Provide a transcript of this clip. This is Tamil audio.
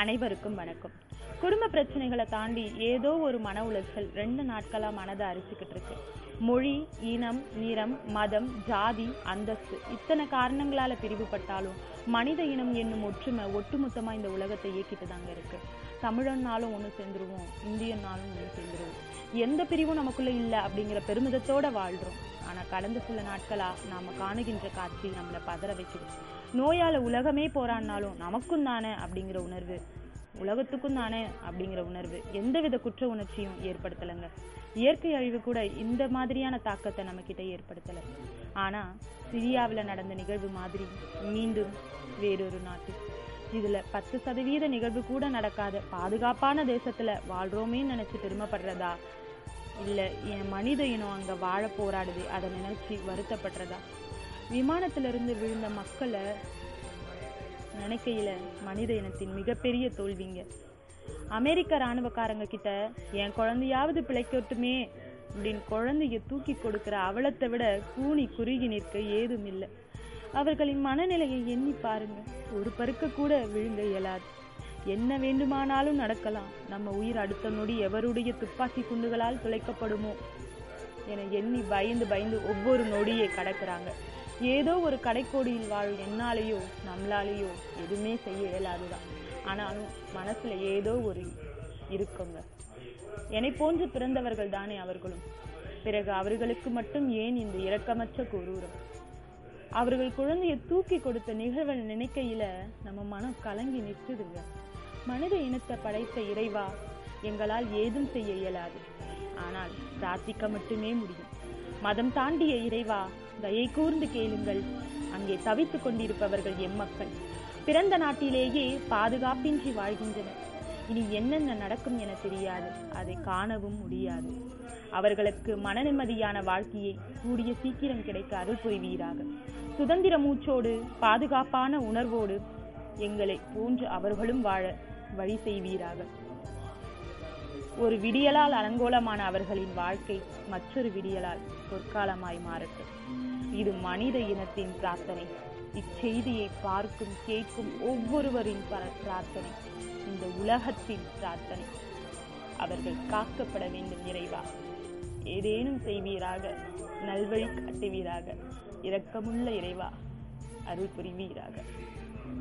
அனைவருக்கும் வணக்கம். குடும்ப பிரச்சனைகளை தாண்டி ஏதோ ஒரு மன உளைச்சல் ரெண்டு நாட்களா மனதை அரிச்சுக்கிட்டு இருக்கு. மொழி இனம் நிறம் மதம் ஜாதி அந்தஸ்து இத்தனை காரணங்களால பிரிவுபட்டாலும் மனித இனம் என்னும் ஒற்றுமை ஒட்டுமொத்தமா இந்த உலகத்தை இயக்கிட்டு தாங்க இருக்கு. தமிழன்னாலும் ஒன்று சேர்ந்துருவோம் இந்தியன்னாலும் ஒன்று சேர்ந்துருவோம். எந்த பிரிவும் நமக்குள்ள இல்லை அப்படிங்கிற பெருமிதத்தோட வாழ்றோம். ஆனா கடந்த சில நாட்களா நாம காணுகின்ற காட்சி நம்மளை பதற வைக்குது. நோயால உலகமே போராடினாலும் நமக்கும் தானே அப்படிங்கிற உணர்வு. உலகத்துக்கும் தானே அப்படிங்கிற உணர்வு. எந்தவித குற்ற உணர்ச்சியும் ஏற்படுத்தலைங்க. இயற்கை அழிவு கூட இந்த மாதிரியான தாக்கத்தை நம்ம கிட்ட ஏற்படுத்தல. ஆனா சிரியாவில் நடந்த நிகழ்வு மாதிரி மீண்டும் வேறொரு நாட்டு இதுல பத்து சதவீத நிகழ்வு கூட நடக்காத. பாதுகாப்பான தேசத்துல வாழ்றோமே நினைச்சு பெருமைப்படுறதா? இல்ல என் மனித இனம் அங்க வாழ போராடுது அதை நினைச்சு வருத்தப்படுறதா? விமானத்துல இருந்து விழுந்த மக்களை நினைக்கையில மனித இனத்தின் மிகப்பெரிய தோல்விங்க. அமெரிக்க ராணுவக்காரங்க கிட்ட என் குழந்தையாவது பிழைக்கட்டுமே அப்படின்னு குழந்தைய தூக்கி கொடுக்கிற அவலத்தை விட கூனி குறுகி நிற்க ஏதும் இல்லை. அவர்களின் மனநிலையை எண்ணி பாருங்க ஒரு பருக்க கூட விழுங்க இயலாது. என்ன வேண்டுமானாலும் நடக்கலாம். நம்ம உயிர் அடுத்த நொடி எவருடைய துப்பாக்கி குண்டுகளால் துளைக்கப்படுமோ? என எண்ணி பயந்து பயந்து ஒவ்வொரு நொடியை கடக்கிறாங்க. ஏதோ ஒரு கடைக்கோடியில் வாழும் என்னாலேயோ நம்மளாலேயோ எதுவுமே செய்ய இயலாதுதான். ஆனாலும் மனசுல ஏதோ ஒரு இருக்குங்க. என்னை போன்று பிறந்தவர்கள் தானே அவர்களும். பிறகு அவர்களுக்கு மட்டும் ஏன் இந்த இரக்கமற்ற குரூரம் அவர்கள் குழந்தையை தூக்கி கொடுத்த நிகழ்வை நினைக்கையில நம்ம மனம் கலங்கி நிற்குதுங்க. மனித இனத்தை படைத்த இறைவா எங்களால் ஏதும் செய்ய இயலாது. ஆனால் பிரார்த்திக்க மட்டுமே முடியும். மதம் தாண்டிய இறைவா தயை கூர்ந்து கேளுங்கள். அங்கே தவித்துக் கொண்டிருப்பவர்கள் எம்மக்கள் பிறந்த நாட்டிலேயே பாதுகாப்பின்றி வாழ்கின்றனர். இனி என்னென்ன நடக்கும் என தெரியாது. அதை காணவும் முடியாது. அவர்களுக்கு மன நிம்மதியான வாழ்க்கையை கூடிய சீக்கிரம் கிடைக்க அருள் புரிவீராக. சுதந்திர மூச்சோடு பாதுகாப்பான உணர்வோடு எங்களை போன்று அவர்களும் வாழ வழி செய்வீராக. ஒரு விடியலால் அலங்கோலமான அவர்களின் வாழ்க்கை மற்றொரு விடியலால் பொற்காலமாய் மாறட்டும். இது மனித இனத்தின் பிரார்த்தனை. இச்செய்தியை பார்க்கும் கேட்கும் ஒவ்வொருவரின் பர- பிரார்த்தனை. இந்த உலகத்தின் பிரார்த்தனை. அவர்கள் காக்கப்பட வேண்டும் இறைவா. ஏதேனும் செய்வீராக நல்வழி காட்டுவீராக இரக்கமுள்ள இறைவா அருள் புரிவீராக.